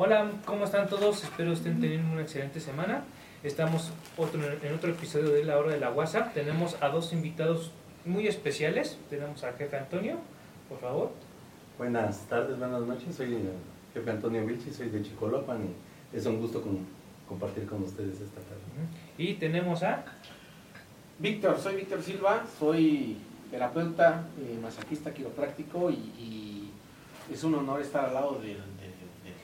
Hola, ¿cómo están todos? Espero estén teniendo una excelente semana. Estamos otro, en otro episodio de La Hora de la WhatsApp. Tenemos a dos invitados muy especiales. Tenemos al jefe Antonio, por favor. Buenas tardes, buenas noches. Soy el jefe Antonio Vilchi, soy de Chicolopan y es un gusto con- compartir con ustedes esta tarde. Y tenemos a... Víctor, soy Víctor Silva, soy terapeuta, eh, masajista quiropráctico y, y es un honor estar al lado del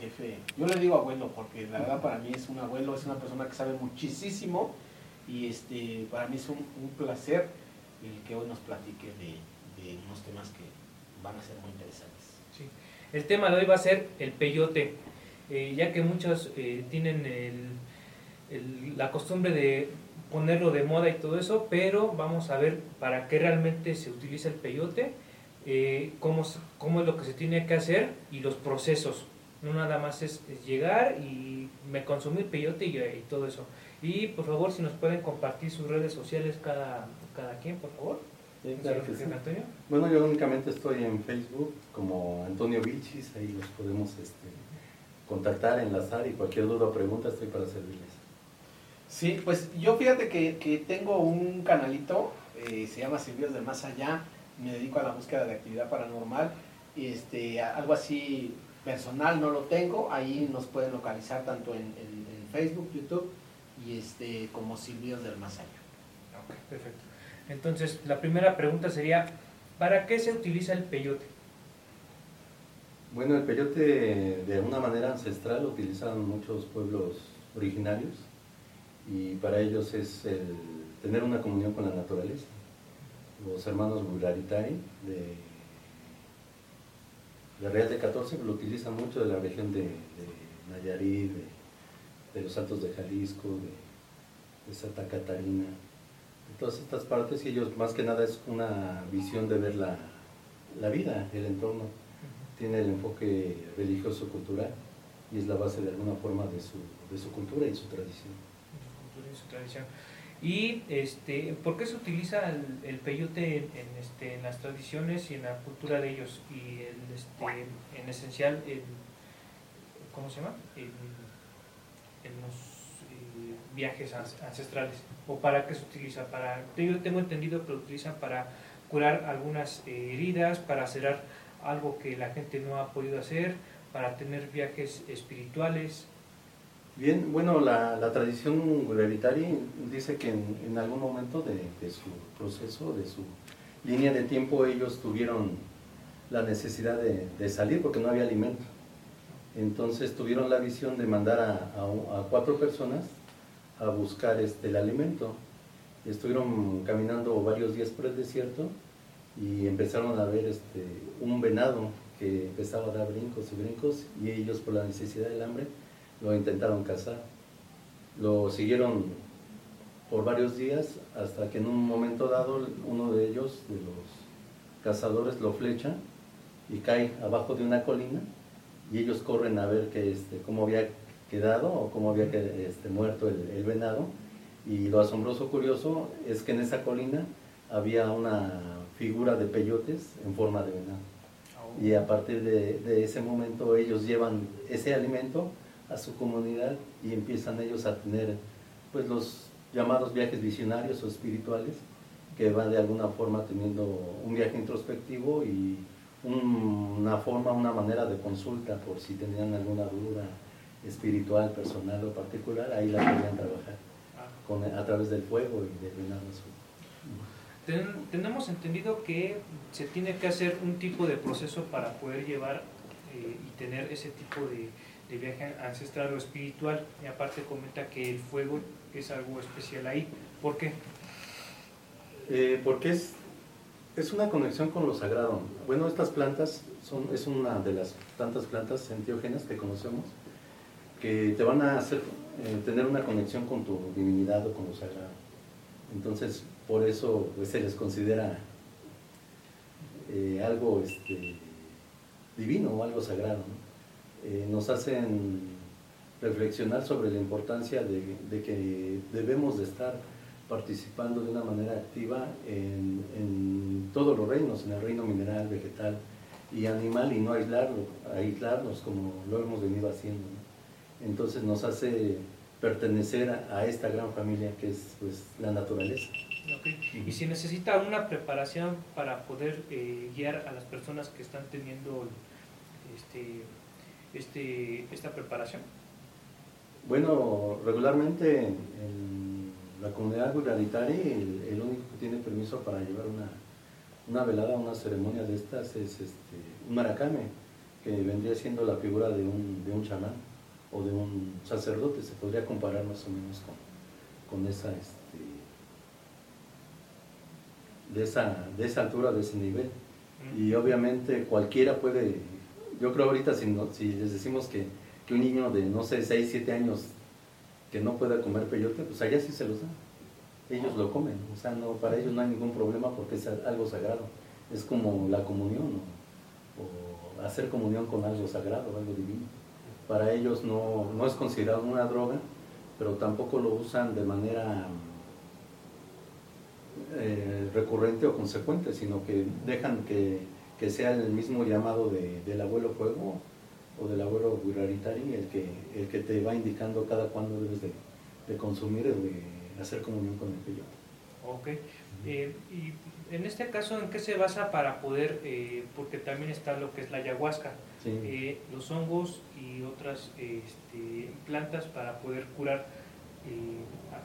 jefe. Yo le digo abuelo porque la verdad para mí es un abuelo, es una persona que sabe muchísimo y este para mí es un, placer el que hoy nos platique de, unos temas que van a ser muy interesantes. Sí. El tema de hoy va a ser el peyote, eh, ya que muchos eh, tienen la costumbre de ponerlo de moda y todo eso, pero vamos a ver para qué realmente se utiliza el peyote, eh, cómo, cómo es lo que se tiene que hacer y los procesos. No nada más es, es llegar y me consumí el peyote y, y todo eso. Y por favor, si nos pueden compartir sus redes sociales cada, cada quien, por favor. Sí, claro que Señor sí. jefe Antonio. Bueno, yo únicamente estoy en Facebook como Antonio Vilchis, ahí los podemos este, contactar, enlazar y cualquier duda o pregunta estoy para servirles. Sí, pues yo fíjate que, que tengo un canalito, eh, se llama Servicios de Más Allá, me dedico a la búsqueda de actividad paranormal, este, algo así personal no lo tengo, ahí nos pueden localizar tanto en, en- en Facebook, YouTube y este como Silbidos del Más Allá. Ok, perfecto. Entonces, la primera pregunta sería, ¿para qué se utiliza el peyote? Bueno, el peyote de una manera ancestral lo utilizaban muchos pueblos originarios y para ellos es el tener una comunión con la naturaleza. Los hermanos Bulgaritari de, de Real de 14 lo utilizan mucho de la región de, de Nayarit, de, de los Altos de Jalisco, de, de Santa Catarina, de todas estas partes y ellos más que nada es una visión de ver la, la vida, el entorno tiene el enfoque religioso cultural y es la base de alguna forma de su, de su cultura y su tradición. Su cultura y su tradición. Y este, ¿por qué se utiliza el, el peyote en, este, en las tradiciones y en la cultura de ellos? Y el, este, en esencial, el, ¿cómo se llama? En, los eh, viajes ancestrales. ¿O para qué se utiliza? Para, yo tengo entendido que lo utilizan para curar algunas eh, heridas, para cerrar algo que la gente no ha podido hacer, para tener viajes espirituales. Bien, bueno, la, tradición Gurevitari dice que en, algún momento de, su proceso, de su línea de tiempo, ellos tuvieron la necesidad de, salir porque no había alimento. Entonces tuvieron la visión de mandar a, cuatro personas a buscar este, el alimento. Estuvieron caminando varios días por el desierto y empezaron a ver este, un venado que empezaba a dar brincos y brincos y ellos por la necesidad del hambre lo intentaron cazar. Lo siguieron por varios días hasta que en un momento dado uno de ellos, de los cazadores, lo flecha y cae abajo de una colina y ellos corren a ver que, este, cómo había quedado o cómo había este, muerto el, el venado. Y lo asombroso curioso es que en esa colina había una figura de peyotes en forma de venado. Y a partir de, de ese momento ellos llevan ese alimento a su comunidad y empiezan ellos a tener pues los llamados viajes visionarios o espirituales que van de alguna forma teniendo un viaje introspectivo y un- una forma, una manera de consulta por si tenían alguna duda espiritual, personal o particular, ahí la podían trabajar Ah, con, a través del fuego y del venado azul. Ten- tenemos entendido que se tiene que hacer un tipo de proceso para poder llevar eh, y tener ese tipo de, de viaje ancestral o espiritual. Y aparte comenta que el fuego es algo especial ahí. ¿Por qué? Eh, porque es, una conexión con lo sagrado. Bueno, estas plantas son, es una de las tantas plantas enteógenas que conocemos que te van a hacer eh, tener una conexión con tu divinidad o con lo sagrado. Entonces, por eso pues, se les considera eh, algo este, divino o algo sagrado. ¿no? Eh, nos hacen reflexionar sobre la importancia de, de que debemos de estar participando de una manera activa en, en todos los reinos, en el reino mineral, vegetal y animal, y no aislarlo, aislarnos como lo hemos venido haciendo. ¿no? entonces nos hace pertenecer a, a esta gran familia que es pues la naturaleza. Ok. Y si necesita una preparación para poder eh, guiar a las personas que están teniendo este, este, esta preparación. Bueno, regularmente en la comunidad guiraritari el, el único que tiene permiso para llevar una, una velada, una ceremonia de estas es este, un maracame, que vendría siendo la figura de un, de un chamán o de un sacerdote, se podría comparar más o menos con, con esa, este, de, esa, de esa altura, de ese nivel. Y obviamente cualquiera puede, yo creo ahorita si, no- si les decimos que, un niño de, no sé, 6, 7 años que no pueda comer peyote, pues allá sí se los da. Ellos lo comen, o sea, no, para ellos no hay ningún problema porque es algo sagrado. Es como la comunión, o, o hacer comunión con algo sagrado, algo divino. Para ellos no, no es considerado una droga, pero tampoco lo usan de manera eh, recurrente o consecuente, sino que dejan que, que sea el mismo llamado de- del abuelo fuego o del abuelo Guiraritari el que, el que te va indicando cada cuándo debes de, de consumir o de hacer comunión con el peyote. Ok. Eh, y en este caso, ¿en qué se basa para poder, eh, porque también está lo que es la ayahuasca, Sí. eh, los hongos y otras este, plantas para poder curar eh, a-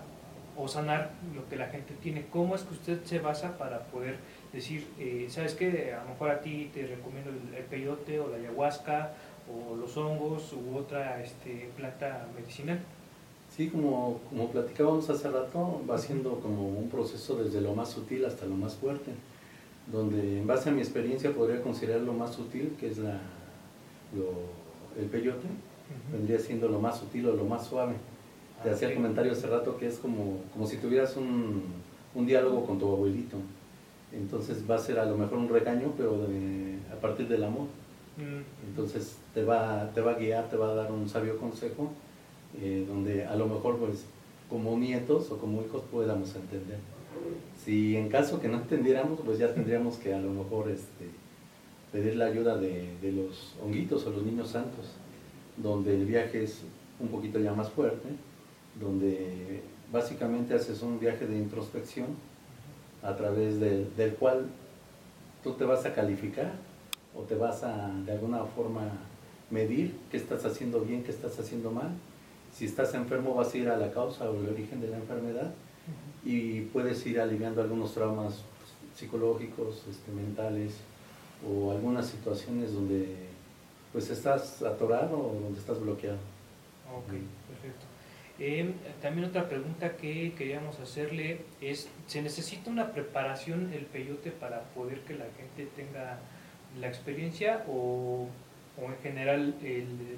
o sanar lo que la gente tiene? ¿Cómo es que usted se basa para poder decir, eh, sabes qué, a lo mejor a ti te recomiendo el, el peyote o la ayahuasca o los hongos u otra este, planta medicinal? Sí, como, como platicábamos hace rato, va siendo como un proceso desde lo más sutil hasta lo más fuerte, donde en base a mi experiencia podría considerar lo más sutil, que es la, lo- el peyote, vendría siendo lo más sutil o lo más suave. Te hacía el comentario hace rato que es como, como si tuvieras un, un diálogo con tu abuelito. Entonces va a ser a lo mejor un regaño, pero de- a partir del amor. Mm, Entonces te va, te va a guiar, te va a dar un sabio consejo, eh, donde a lo mejor pues como nietos o como hijos podamos entender. Si en caso que no entendiéramos, pues ya tendríamos que a lo mejor este, pedir la ayuda de, de los honguitos o los niños santos, donde el viaje es un poquito ya más fuerte, donde básicamente haces un viaje de introspección a través del- cual tú te vas a calificar o te vas a de alguna forma medir qué estás haciendo bien, qué estás haciendo mal. Si estás enfermo vas a ir a la causa o el origen de la enfermedad y puedes ir aliviando algunos traumas psicológicos, este, mentales o algunas situaciones donde pues estás atorado o donde estás bloqueado. Ok, perfecto. Eh, también otra pregunta que queríamos hacerle es, ¿se necesita una preparación el peyote para poder que la gente tenga la experiencia o, en general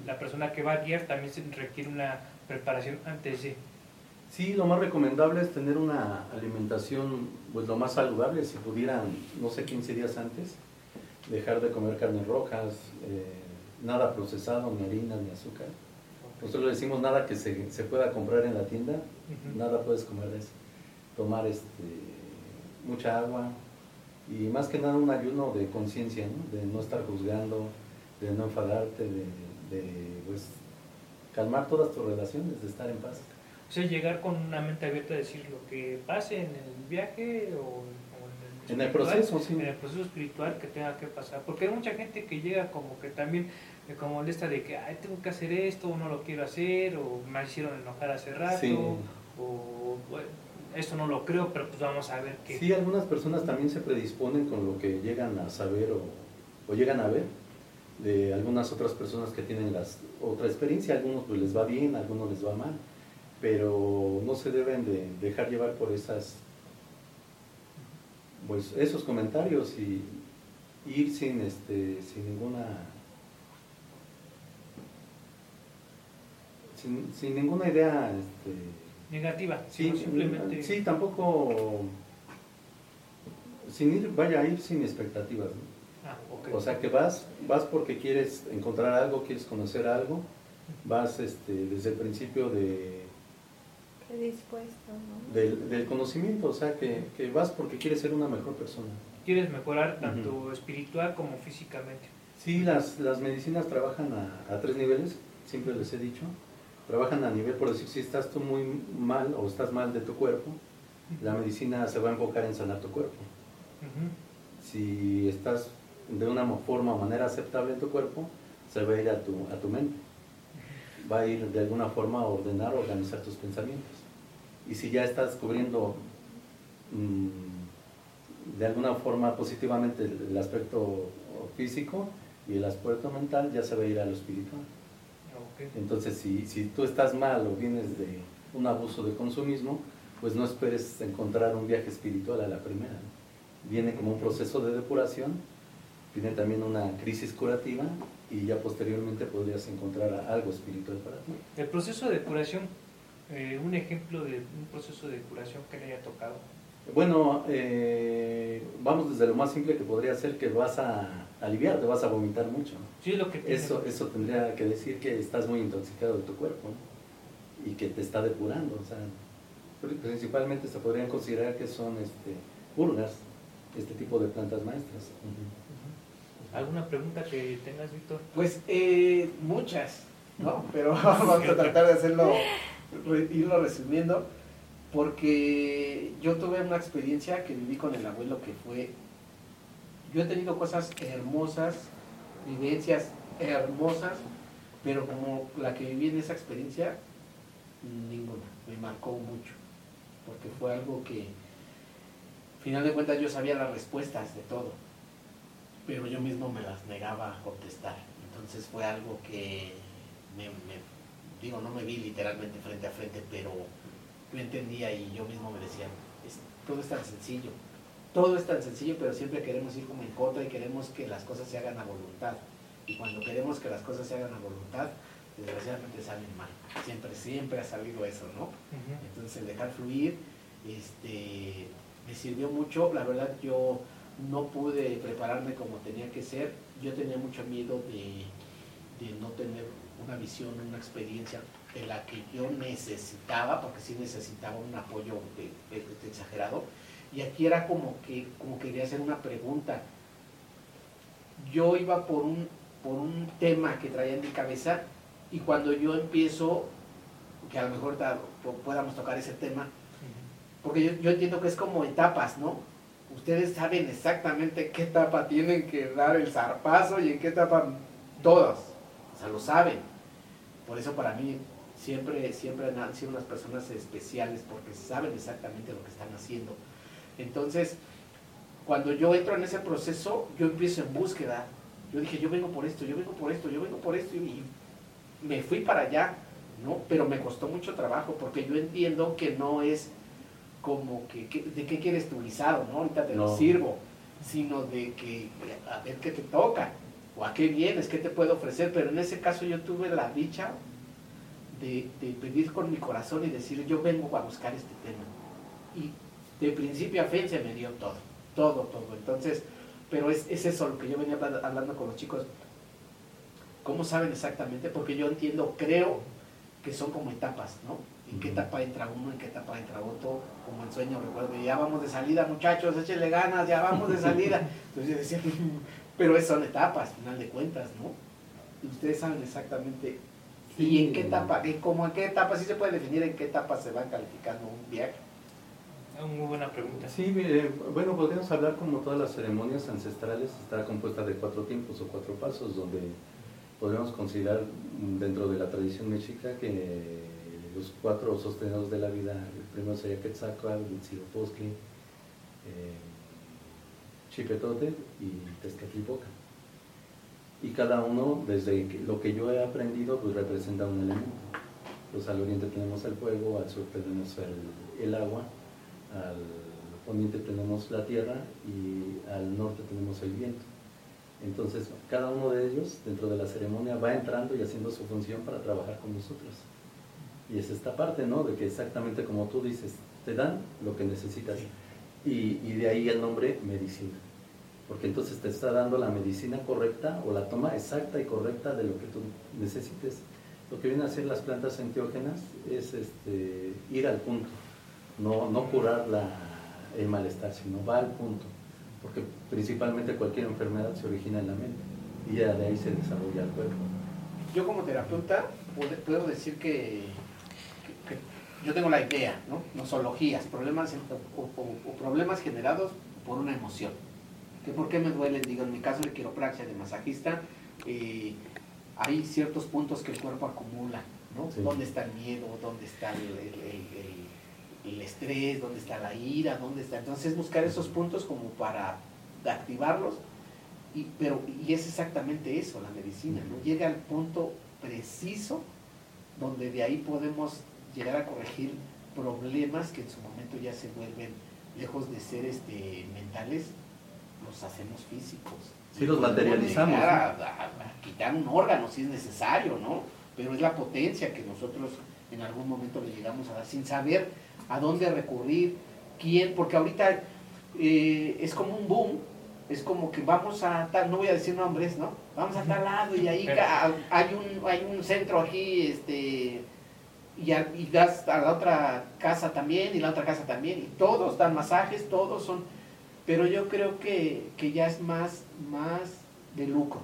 la persona que va a guiar también se requiere una preparación antes de? Sí, lo más recomendable es tener una alimentación pues lo más saludable, si pudieran, no sé, 15 días antes, dejar de comer carnes rojas, eh, nada procesado, ni harina, ni azúcar. Nosotros le decimos nada que se, se pueda comprar en la tienda, nada puedes comer de eso. Tomar este, mucha agua y más que nada un ayuno de conciencia, ¿no? de no estar juzgando, de no enfadarte, de, de, pues, calmar todas tus relaciones, de estar en paz. O sea, llegar con una mente abierta a decir lo que pase en el viaje o, o En el espiritual, proceso, sí. en el proceso espiritual que tenga que pasar. Porque hay mucha gente que llega como que también, eh, como esta de que, ay, tengo que hacer esto, o no lo quiero hacer, o me hicieron enojar hace rato, Sí. o bueno, esto no lo creo, pero pues vamos a ver qué. Sí, algunas personas también se predisponen con lo que llegan a saber o, o llegan a ver de algunas otras personas que tienen las, otra experiencia. A algunos pues les va bien, a algunos les va mal, pero no se deben de dejar llevar por esas, pues esos comentarios y ir sin, este, sin ninguna, sin, sin ninguna idea, este, Negativa, Sí, sino simplemente. sí, tampoco sin ir, vaya a ir sin expectativas. ¿no? Ah, ok. O sea que vas, vas porque quieres encontrar algo, quieres conocer algo, vas este, desde el principio de, Predispuesto, ¿no? del, del conocimiento, o sea que, que vas porque quieres ser una mejor persona. Quieres mejorar tanto espiritual como físicamente. Sí, las, las medicinas trabajan a, a tres niveles, siempre les he dicho. Trabajan a nivel, por decir, si estás tú muy mal o estás mal de tu cuerpo, la medicina se va a enfocar en sanar tu cuerpo. Si estás de una forma o manera aceptable en tu cuerpo, se va a ir a tu, a tu mente. Va a ir de alguna forma a ordenar, organizar tus pensamientos. Y si ya estás cubriendo mm, de alguna forma positivamente el, el aspecto físico y el aspecto mental, ya se va a ir a lo espiritual. Entonces, si, si tú estás mal o vienes de un abuso de consumismo, pues no esperes encontrar un viaje espiritual a la primera. ¿no? Viene como un proceso de depuración, viene también una crisis curativa y ya posteriormente podrías encontrar algo espiritual para ti. El proceso de curación, eh, un ejemplo de un proceso de curación que le haya tocado. Bueno, eh, vamos desde lo más simple que podría ser que vas a aliviar, te vas a vomitar mucho. ¿no? Sí, lo que tiene. Eso, eso tendría que decir que estás muy intoxicado de tu cuerpo ¿no? y que te está depurando. O sea, pri- principalmente se podrían considerar que son este, purgas, este tipo de plantas maestras. ¿Alguna pregunta que tengas, Víctor? Pues eh, muchas, ¿no? Pero vamos a tratar de hacerlo, re- irlo resumiendo, porque yo tuve una experiencia que viví con el abuelo que fue, yo he tenido cosas hermosas, vivencias hermosas, pero como la que viví en esa experiencia, ninguna, me marcó mucho, porque fue algo que, final de cuentas, yo sabía las respuestas de todo pero yo mismo me las negaba a contestar. Entonces fue algo que me- digo, no me vi literalmente frente a frente, pero yo entendía y yo mismo me decía, "Es- todo es tan sencillo, todo es tan sencillo, pero siempre queremos ir como en contra y queremos que las cosas se hagan a voluntad. Y cuando queremos que las cosas se hagan a voluntad, desgraciadamente salen mal. Siempre, siempre ha salido eso, ¿no? Entonces dejar fluir, este, me sirvió mucho. La verdad yo no pude prepararme como tenía que ser. Yo tenía mucho miedo de, de no tener una visión, una experiencia de la que yo necesitaba, porque sí necesitaba un apoyo exagerado. Y aquí era como que como quería hacer una pregunta. Yo iba por un, por un tema que traía en mi cabeza y cuando yo empiezo, que a lo mejor po- podamos tocar ese tema, porque yo, yo entiendo que es como etapas, ¿no? Ustedes saben exactamente qué etapa tienen que dar el zarpazo y en qué etapa todas. O sea, lo saben. Por eso para mí siempre, siempre han sido unas personas especiales porque saben exactamente lo que están haciendo. Entonces, cuando yo entro en ese proceso, yo empiezo en búsqueda. Yo dije, yo vengo por esto, yo vengo por esto, yo vengo por esto y me fui para allá, ¿no? Pero me costó mucho trabajo porque yo entiendo que no es como que, que- de qué quieres tu guisado, ¿no? Ahorita te lo sirvo, sino de que a ver qué te toca o a qué vienes, qué te puedo ofrecer, pero en ese caso yo tuve la dicha de, de pedir con mi corazón y decir yo vengo a buscar este tema. Y de principio a fin se me dio todo, todo, todo. Entonces, pero es, es eso lo que yo venía habla- hablando con los chicos. ¿Cómo saben exactamente? Porque yo entiendo, creo que son como etapas, ¿no? ¿En qué etapa entra uno? ¿En qué etapa entra otro? Como en sueño, recuerdo, ya vamos de salida, muchachos, échenle ganas, ya vamos de salida. Entonces yo decía, pero es- son etapas, final de cuentas, ¿no? Y ustedes saben exactamente. ¿Y en qué etapa? ¿En ¿Cómo en qué etapa? ¿Sí se puede definir en qué etapa se va calificando un viaje? Ah, Muy buena pregunta. Sí, bueno, podríamos hablar como todas las ceremonias ancestrales, está compuesta de cuatro tiempos o cuatro pasos, donde podríamos considerar mm, dentro de la tradición mexica que los cuatro sostenedores de la vida, el primero sería Quetzalcoatl, Huitzilopochtli, eh, Chipetote y Tezcatlipoca. Y cada uno, desde lo que yo he aprendido, pues representa un elemento. Pues al oriente tenemos el fuego, al sur tenemos el, el agua, al poniente tenemos la tierra y al norte tenemos el viento. Entonces, cada uno de ellos dentro de la ceremonia va entrando y haciendo su función para trabajar con nosotros. Y es esta parte, ¿no? De que exactamente como tú dices, te dan lo que necesitas. Y, y de ahí el nombre medicina. Porque entonces te está dando la medicina correcta o la toma exacta y correcta de lo que tú necesites. Lo que vienen a hacer las plantas enteógenas es este, ir al punto, no, no curar el malestar, sino va al punto. Porque principalmente cualquier enfermedad se origina en la mente y ya de ahí se desarrolla el cuerpo. yo como terapeuta puedo, decir que, yo tengo la idea, ¿no? Nosologías, problemas, o, o- o problemas generados por una emoción. Que por qué me duelen, digo, en mi caso de quiropraxia, de masajista, eh, hay ciertos puntos que el cuerpo acumula, ¿no? Sí. ¿Dónde está el miedo? ¿Dónde está el, el- el- el- el estrés? ¿Dónde está la ira? ¿Dónde está? Entonces buscar esos puntos como para activarlos y, pero, y es exactamente eso, la medicina, ¿no? Llega al punto preciso donde de ahí podemos llegar a corregir problemas que en su momento ya se vuelven, lejos de ser este, mentales, los hacemos físicos. Sí, los materializamos, a, a- a quitar un órgano si es necesario, ¿no? Pero es la potencia que nosotros en algún momento le llegamos a dar sin saber a dónde recurrir, quién, porque ahorita eh, es como un boom, es como que vamos a tal, no voy a decir nombres, ¿no? Vamos a tal lado y ahí hay un, hay un centro aquí, este, y, a- y das a la otra casa también, y la otra casa también, y todos dan masajes, todos son, pero yo creo que, que ya es más, más de lucro,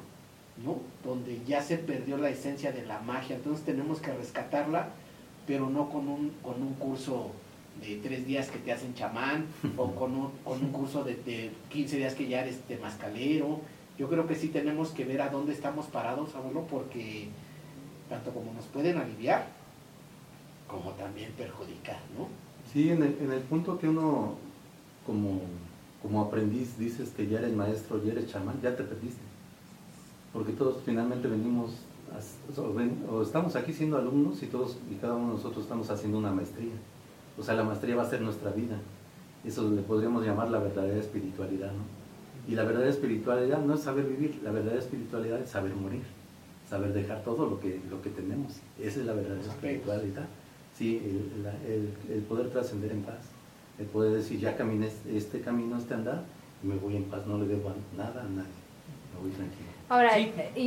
¿no? Donde ya se perdió la esencia de la magia, entonces tenemos que rescatarla, pero no con un, con un curso de tres días que te hacen chamán, o con un, con un curso de, de 15 días que ya eres mascalero. Yo creo que sí tenemos que ver a dónde estamos parados, abuelo, porque tanto como nos pueden aliviar, como también perjudicar, ¿no? Sí, en el, en el punto que uno, como, como aprendiz, dices que ya eres maestro, ya eres chamán, ya te perdiste. Porque todos finalmente venimos, a- o, ven- o estamos aquí siendo alumnos y todos y cada uno de nosotros estamos haciendo una maestría. O sea, la maestría va a ser nuestra vida. Eso le podríamos llamar la verdadera espiritualidad, ¿no? Y la verdadera espiritualidad no es saber vivir, la verdadera espiritualidad es saber morir, saber dejar todo lo que, lo que tenemos. Esa es la verdadera espiritualidad. Sí, el, la- el- el poder trascender en paz, el poder decir, ya caminé este- este camino, este andar, y me voy en paz, no le debo nada a nadie, me voy tranquilo. Ahora, Sí.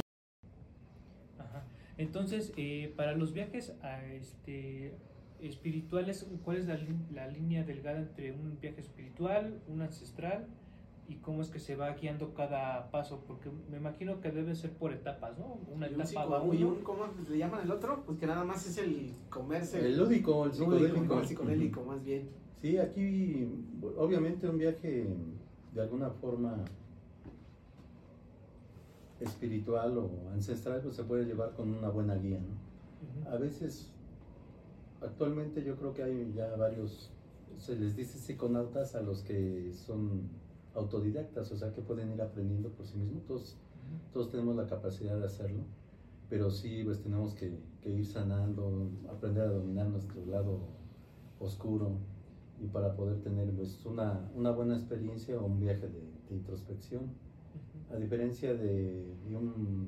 Ajá. Entonces, eh, para los viajes a, este, espirituales, ¿cuál es la, la línea delgada entre un viaje espiritual, un ancestral y cómo es que se va guiando cada paso? Porque me imagino que debe ser por etapas, ¿no? Una Y un etapa uno. y un- ¿Cómo le llaman el otro? Pues que nada más es el comerse. El lúdico, el lúdico, psicodélico. El psicodélico, más bien. Sí, aquí obviamente un viaje de alguna forma espiritual o ancestral pues se puede llevar con una buena guía, ¿no? A veces, actualmente yo creo que hay ya varios, se les dice psiconautas a los que son autodidactas, o sea que pueden ir aprendiendo por sí mismos, todos, todos tenemos la capacidad de hacerlo, pero sí pues tenemos que, que ir sanando, aprender a dominar nuestro lado oscuro y para poder tener pues una, una buena experiencia o un viaje de, de introspección a diferencia de, de un,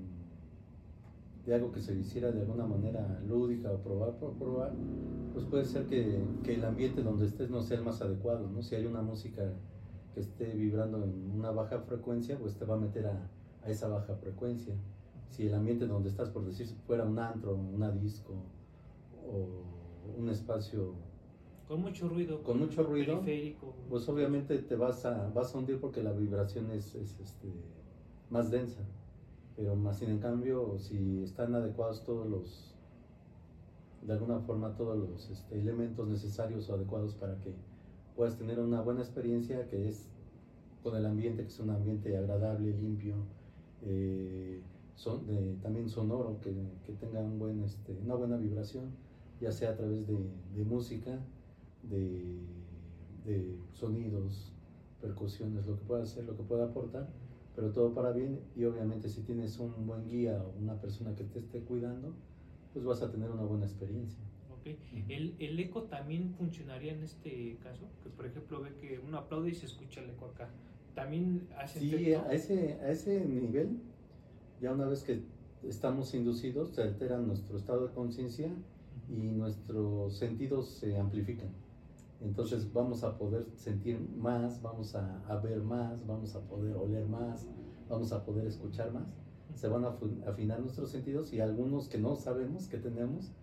de algo que se hiciera de alguna manera lúdica o probar por probar, pues puede ser que, que el ambiente donde estés no sea el más adecuado, ¿no? Si hay una música que esté vibrando en una baja frecuencia, pues te va a meter a, a esa baja frecuencia. Si el ambiente donde estás, por decir, fuera un antro, una disco o un espacio Con mucho ruido. Con mucho ruido, Periférico. pues obviamente te vas a, vas a hundir porque la vibración es, es, este, más densa. Pero más sin en cambio, si están adecuados todos los, de alguna forma, todos los este, elementos necesarios o adecuados para que puedas tener una buena experiencia que es con el ambiente, que es un ambiente agradable, limpio, eh, son, de- también sonoro, que, que tenga un buen, este, una buena vibración, ya sea a través de, de música, de, de sonidos, percusiones, lo que pueda hacer, lo que pueda aportar, pero todo para bien y obviamente si tienes un buen guía o una persona que te esté cuidando, pues vas a tener una buena experiencia. Ok. ¿El, ¿El eco también funcionaría en este caso? Que por ejemplo ve que uno aplaude y se escucha el eco acá. ¿También hace Sí, efecto? a ese, a ese nivel, ya una vez que estamos inducidos, se altera nuestro estado de conciencia y nuestros sentidos se amplifican. Entonces vamos a poder sentir más, vamos a, a ver más, vamos a poder oler más, vamos a poder escuchar más. Se van a afinar nuestros sentidos y algunos que no sabemos que tenemos,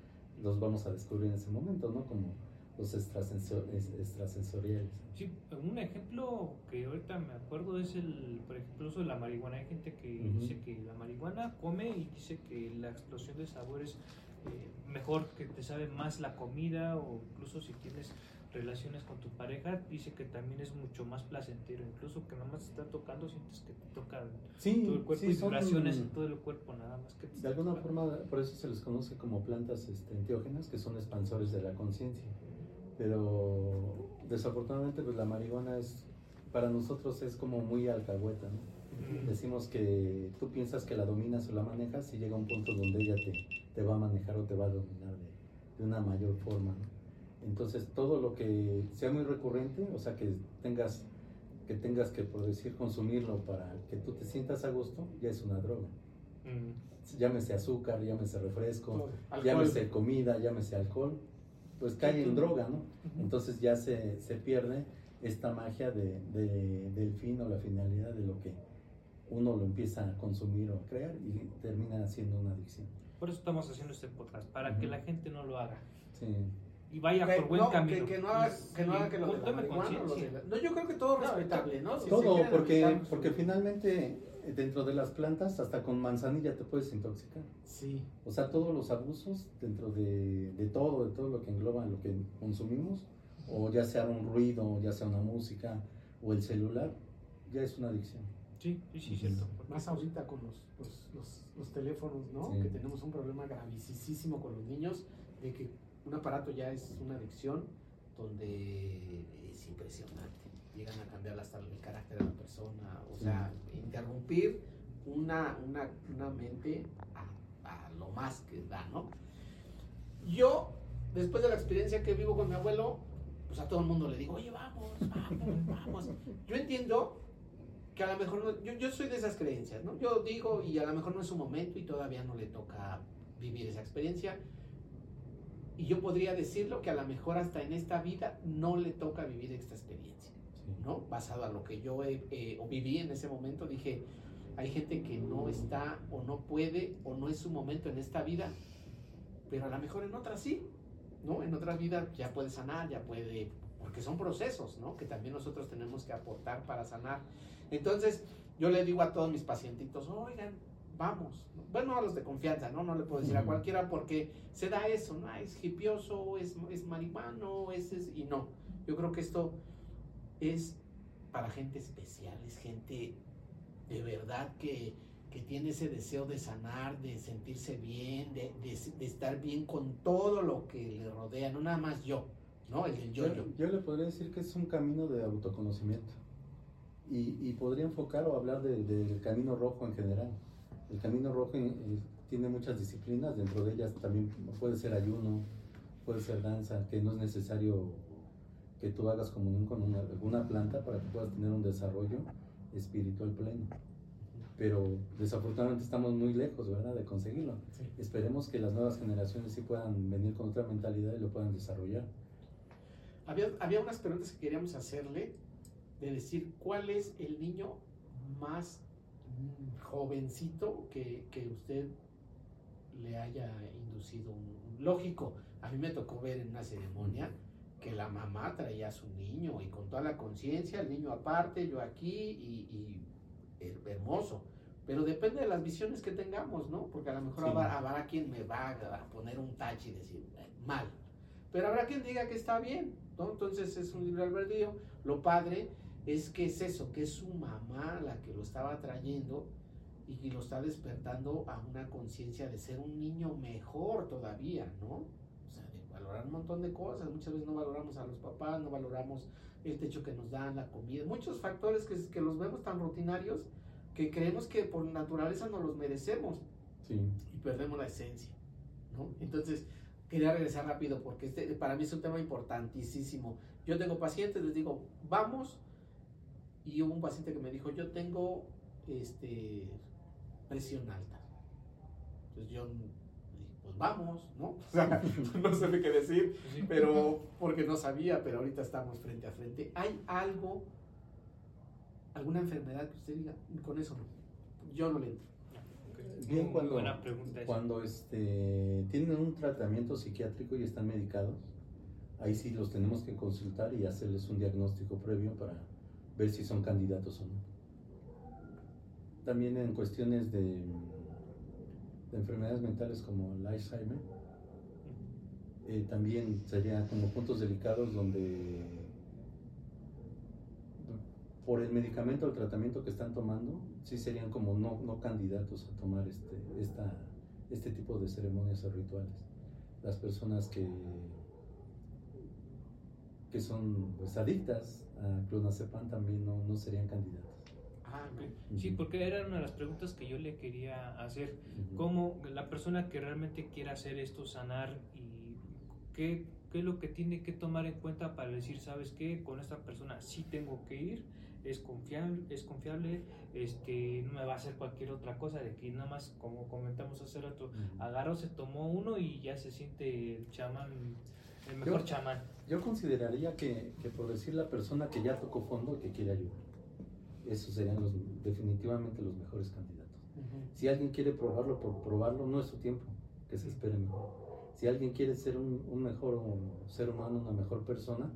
los vamos a descubrir en ese momento, ¿no? Como los extrasensor- es- extrasensoriales. Sí, un ejemplo que ahorita me acuerdo es el, por ejemplo, uso de la marihuana. Hay gente que dice que la marihuana come y dice que la explosión de sabores eh, mejor, que te sabe más la comida o incluso si tienes relaciones con tu pareja, dice que también es mucho más placentero, incluso que nada más te está tocando, sientes que te toca Sí, todo el cuerpo sí, y vibraciones en todo el cuerpo, nada más que te De alguna tocando. forma, por eso se les conoce como plantas este, enteógenas, que son expansores de la conciencia. Pero desafortunadamente, pues la marihuana es, para nosotros es como muy alcahueta, ¿no? Decimos que tú piensas que la dominas o la manejas y llega un punto donde ella te, te va a manejar o te va a dominar de, de una mayor forma, ¿no? Entonces, todo lo que sea muy recurrente, o sea, que tengas que tengas que, por decir, consumirlo para que tú te sientas a gusto, ya es una droga Mm. llámese azúcar, llámese refresco, llámese comida, llámese alcohol, pues cae en droga, ¿no? Entonces ya se, se pierde esta magia de, de- del fin o la finalidad de lo que uno lo empieza a consumir o a crear y termina siendo una adicción. Por eso estamos haciendo este podcast, para que la gente no lo haga Sí. Y vaya Que por buen no, camino. Que, que no haga, que no haga que lo de la lo de conciencia. la- No, yo creo que todo es respetable, ¿no? Si Todo, porque, su- porque finalmente eh, dentro de las plantas hasta con manzanilla te puedes intoxicar. Sí. O sea, todos los abusos dentro de, de todo, de todo lo que engloba lo que consumimos, o ya sea un ruido, ya sea una música, o el celular, ya es una adicción. Sí, sí, sí, cierto. Más ahorita con los, los, los- los teléfonos, ¿no? Sí. Que tenemos un problema gravísimo con los niños, de que un aparato ya es una adicción donde es impresionante. Llegan a cambiar hasta el carácter de la persona, o sea, interrumpir una, una, una mente a, a lo más que da, ¿no? Yo, después de la experiencia que vivo con mi abuelo, pues a todo el mundo le digo, oye, vamos, vamos, vamos. Yo entiendo que a lo mejor no, yo, yo soy de esas creencias, ¿no? Yo digo, y a lo mejor no es su momento y todavía no le toca vivir esa experiencia. Y yo podría decirlo que a lo mejor hasta en esta vida no le toca vivir esta experiencia, Sí. ¿no? Basado a lo que yo he- eh, o viví en ese momento, dije, hay gente que no está o no puede o no es su momento en esta vida, pero a lo mejor en otras sí, ¿no? En otras vidas ya puede sanar, ya puede, porque son procesos, ¿no? Que también nosotros tenemos que aportar para sanar. Entonces, yo le digo a todos mis pacientitos, oigan, vamos. Bueno, a los de confianza, ¿no? No le puedo decir a cualquiera porque se da eso, ¿no? Ah, Es hipioso, es, es marihuano, es, es- Y no, yo creo que esto es para gente especial, es gente de verdad que, que tiene ese deseo de sanar, de sentirse bien, de, de- de estar bien con todo lo que le rodea, no nada más yo, ¿no? El del Yo, yo-yo. yo le podría decir que es un camino de autoconocimiento. Y, y podría enfocar o hablar de- del camino rojo en general. El camino rojo eh, tiene muchas disciplinas, dentro de ellas también puede ser ayuno, puede ser danza, que no es necesario que tú hagas comunión con una, alguna planta para que puedas tener un desarrollo espiritual pleno. Pero desafortunadamente estamos muy lejos, ¿verdad?, de conseguirlo. Sí. Esperemos que las nuevas generaciones sí puedan venir con otra mentalidad y lo puedan desarrollar. Había, había unas preguntas que queríamos hacerle, de decir, ¿cuál es el niño más jovencito que, que usted le haya inducido un... Lógico, a mí me tocó ver en una ceremonia que la mamá traía a su niño y con toda la conciencia, el niño aparte, yo aquí y, y her- hermoso. Pero depende de las visiones que tengamos, ¿no? Porque a lo mejor Sí. habrá, habrá quien me va a poner un tache y decir, "Eh, mal. Pero habrá quien diga que está bien, ¿no? Entonces es un libre albedrío. Lo padre es que es eso, que es su mamá la que lo estaba trayendo y que lo está despertando a una conciencia de ser un niño mejor todavía, ¿no? O sea, de valorar un montón de cosas. Muchas veces no valoramos a los papás, no valoramos el techo que nos dan, la comida, muchos factores que, que los vemos tan rutinarios que creemos que por naturaleza no los merecemos Sí. y perdemos la esencia, ¿no? Entonces, quería regresar rápido porque este para mí es un tema importantísimo. Yo tengo pacientes, les digo, vamos, y hubo un paciente que me dijo, yo tengo este presión alta. Entonces yo dije, pues vamos, ¿no? O sea, no sé qué decir, pero porque no sabía, pero ahorita estamos frente a frente. ¿Hay algo, alguna enfermedad que usted diga, con eso no? Yo no le entro. Bien, cuando, buena pregunta cuando este, tienen un tratamiento psiquiátrico y están medicados, ahí sí los tenemos que consultar y hacerles un diagnóstico previo para ver si son candidatos o no. También en cuestiones de, de enfermedades mentales como el Alzheimer, eh, también sería como puntos delicados donde por el medicamento o el tratamiento que están tomando, sí serían como no, no candidatos a tomar este, esta, este tipo de ceremonias o rituales. Las personas que, que son pues, adictas a clonazepam también no, no serían candidatos. Ah, Sí, porque era una de las preguntas que yo le quería hacer. ¿Cómo la persona que realmente quiera hacer esto, sanar y qué, qué es lo que tiene que tomar en cuenta para decir, sabes qué, con esta persona sí tengo que ir, es confiable, es confiable, este, no me va a hacer cualquier otra cosa, de que nada más, como comentamos hace rato, agarró, se tomó uno y ya se siente el chamán, el mejor chamán. Yo consideraría que, que, por decir la persona que ya tocó fondo y que quiere ayudar, esos serían los, definitivamente los mejores candidatos. Si alguien quiere probarlo por probarlo, no es su tiempo, que se espere mejor. Si alguien quiere ser un, un mejor ser humano, una mejor persona,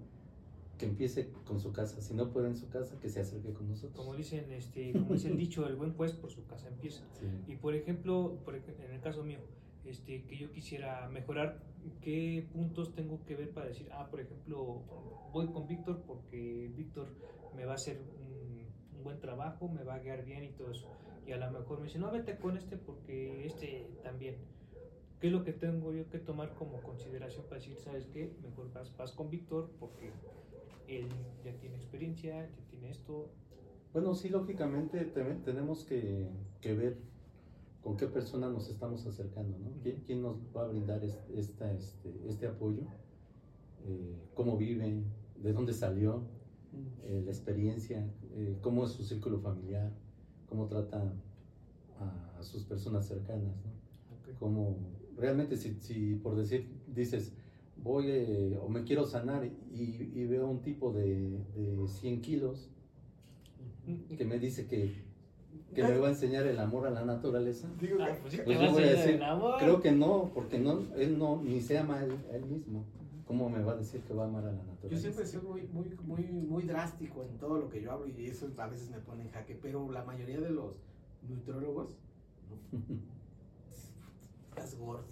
que empiece con su casa. Si no puede en su casa, que se acerque con nosotros. Como dicen, este, como dice el dicho, el buen pues por su casa empieza. Y por ejemplo, por, en el caso mío, este, que yo quisiera mejorar, ¿qué puntos tengo que ver para decir, ah, por ejemplo, voy con Víctor porque Víctor me va a hacer un, un, buen trabajo, me va a guiar bien y todo eso? Y a lo mejor me dice, no, vete con este porque este también. ¿Qué es lo que tengo yo que tomar como consideración para decir, sabes qué, mejor vas, vas con Víctor porque él ya tiene experiencia, ya tiene esto. Bueno, sí, lógicamente tenemos que, que ver con qué persona nos estamos acercando, ¿no? ¿Quién, quién nos va a brindar este, esta, este, este apoyo? Eh, ¿Cómo vive? ¿De dónde salió? Eh, la experiencia, eh, cómo es su círculo familiar, cómo trata a, a sus personas cercanas, ¿no? Okay. Cómo realmente si, si por decir dices, voy eh, o me quiero sanar y, y veo un tipo de, de 100 kilos que me dice que, que me va a enseñar el amor a la naturaleza, ah, pues, pues yo voy a decir, creo que no, porque no, él no, ni se ama a él, él, mismo. ¿Cómo me va a decir que va a amar a la naturaleza? Yo siempre soy muy, muy, muy, muy drástico en todo lo que yo hablo y eso a veces me pone en jaque, pero la mayoría de los nutrólogos, ¿no? estás gordo.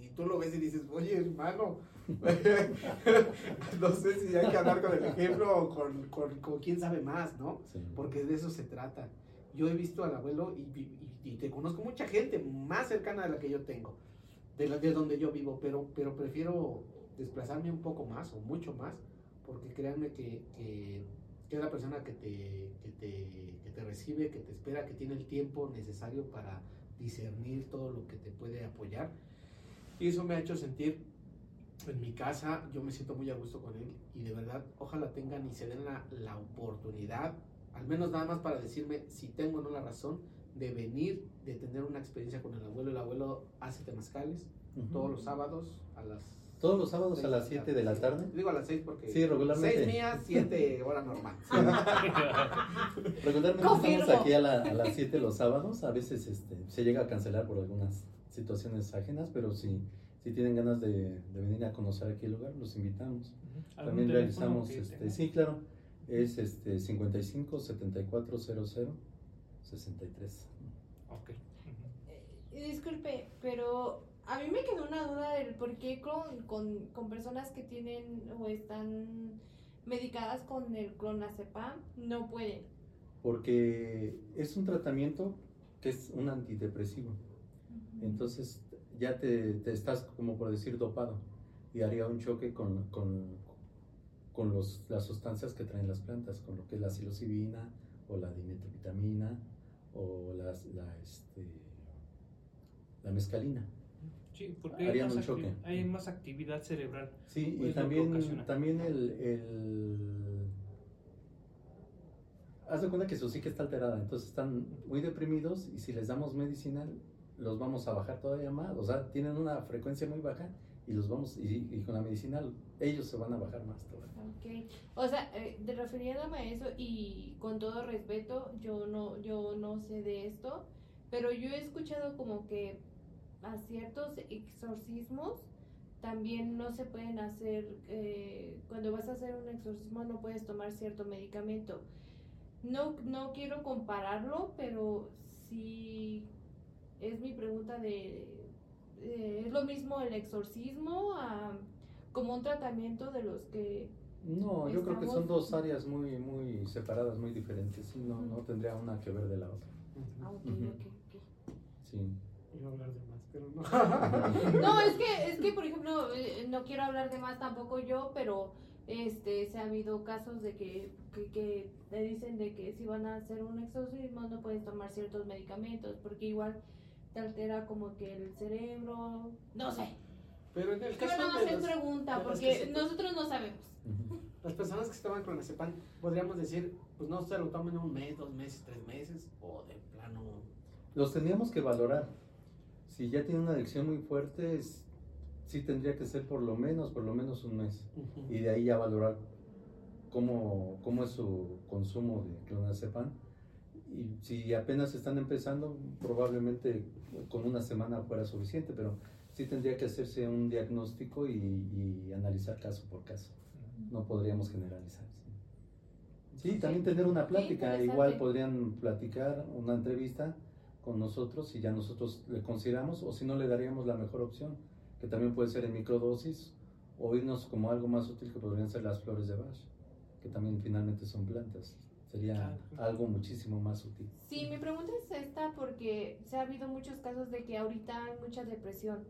Y tú lo ves y dices, oye, hermano, no sé si hay que hablar con el ejemplo o con, con, con quién sabe más, ¿no? Sí. Porque de eso se trata. Yo he visto al abuelo y, te conozco mucha gente más cercana de la que yo tengo, de, la, de donde yo vivo, pero, pero prefiero desplazarme un poco más o mucho más, porque créanme que, que, que es la persona que te, que, te, que te recibe, que te espera, que tiene el tiempo necesario para discernir todo lo que te puede apoyar. Y eso me ha hecho sentir en mi casa, yo me siento muy a gusto con él y de verdad, ojalá tengan y se den la, la oportunidad, al menos nada más para decirme si tengo o no la razón de venir, de tener una experiencia con el abuelo. El abuelo hace temazcales uh -huh. todos los sábados a las todos los sábados a las 7 de la tarde. Digo a las 6 porque. Sí, regularmente. 6 mías, 7 hora normal. regularmente Confirmo. estamos aquí a, la, a las 7 los sábados. A veces este, se llega a cancelar por algunas situaciones ajenas, pero si, si tienen ganas de, de venir a conocer aquí el lugar, los invitamos. También realizamos, este, sí, claro, es este 55 74 00 63. Ok. Eh, disculpe, pero a mí me quedó una duda del por qué con, con, con personas que tienen o están medicadas con el clonazepam no pueden. Porque es un tratamiento que es un antidepresivo. Uh -huh. Entonces ya te, te, estás, como por decir, dopado y haría un choque con, con, con los, las sustancias que traen las plantas, con lo que es la psilocibina o la dimetrovitamina o las, la, este, la mescalina. Sí, porque hay más, choque. hay más, actividad cerebral. Sí, y también, también el, el... Haz de cuenta que su psique está alterada, entonces están muy deprimidos y si les damos medicinal los vamos a bajar todavía más, o sea, tienen una frecuencia muy baja y los vamos, y, con la medicinal ellos se van a bajar más todavía. Ok, o sea, eh, refiriéndome a eso y con todo respeto, yo no, yo no sé de esto, pero yo he escuchado como que a ciertos exorcismos también no se pueden hacer, eh, cuando vas a hacer un exorcismo no puedes tomar cierto medicamento. No, no quiero compararlo, pero sí es mi pregunta de, eh, ¿es lo mismo el exorcismo a, como un tratamiento de los que... No, yo creo que son dos áreas muy, muy separadas, muy diferentes. No, no tendría una que ver de la otra. Ah, ok, ok, ok. Sí. Iba a hablar de más, pero no. No, es que, es que por ejemplo, eh, no quiero hablar de más tampoco yo, pero este se ha habido casos de que, que, que te dicen de que si van a hacer un exorcismo no puedes tomar ciertos medicamentos, porque igual te altera como que el cerebro, no sé. Pero en el caso nada más de es los- pregunta, porque que se- nosotros no sabemos. Las personas que estaban con clonazepam, podríamos decir, pues no se lo tomen un mes, dos meses, tres meses, o de plano. Los teníamos que valorar. Si ya tiene una adicción muy fuerte, es- sí tendría que ser por lo menos, por lo menos un mes. Y de ahí ya valorar cómo, cómo es su consumo de clonazepam. Y si apenas están empezando, probablemente con una semana fuera suficiente, pero sí tendría que hacerse un diagnóstico y, y analizar caso por caso. No podríamos generalizar. Sí, Sí, también tener una plática. Igual podrían platicar una entrevista con nosotros y ya nosotros le consideramos, o si no, le daríamos la mejor opción, que también puede ser en microdosis o irnos como algo más útil que podrían ser las flores de Bach, que también finalmente son plantas. Sería algo muchísimo más útil. Sí, mi pregunta es esta porque se ha habido muchos casos de que ahorita hay mucha depresión.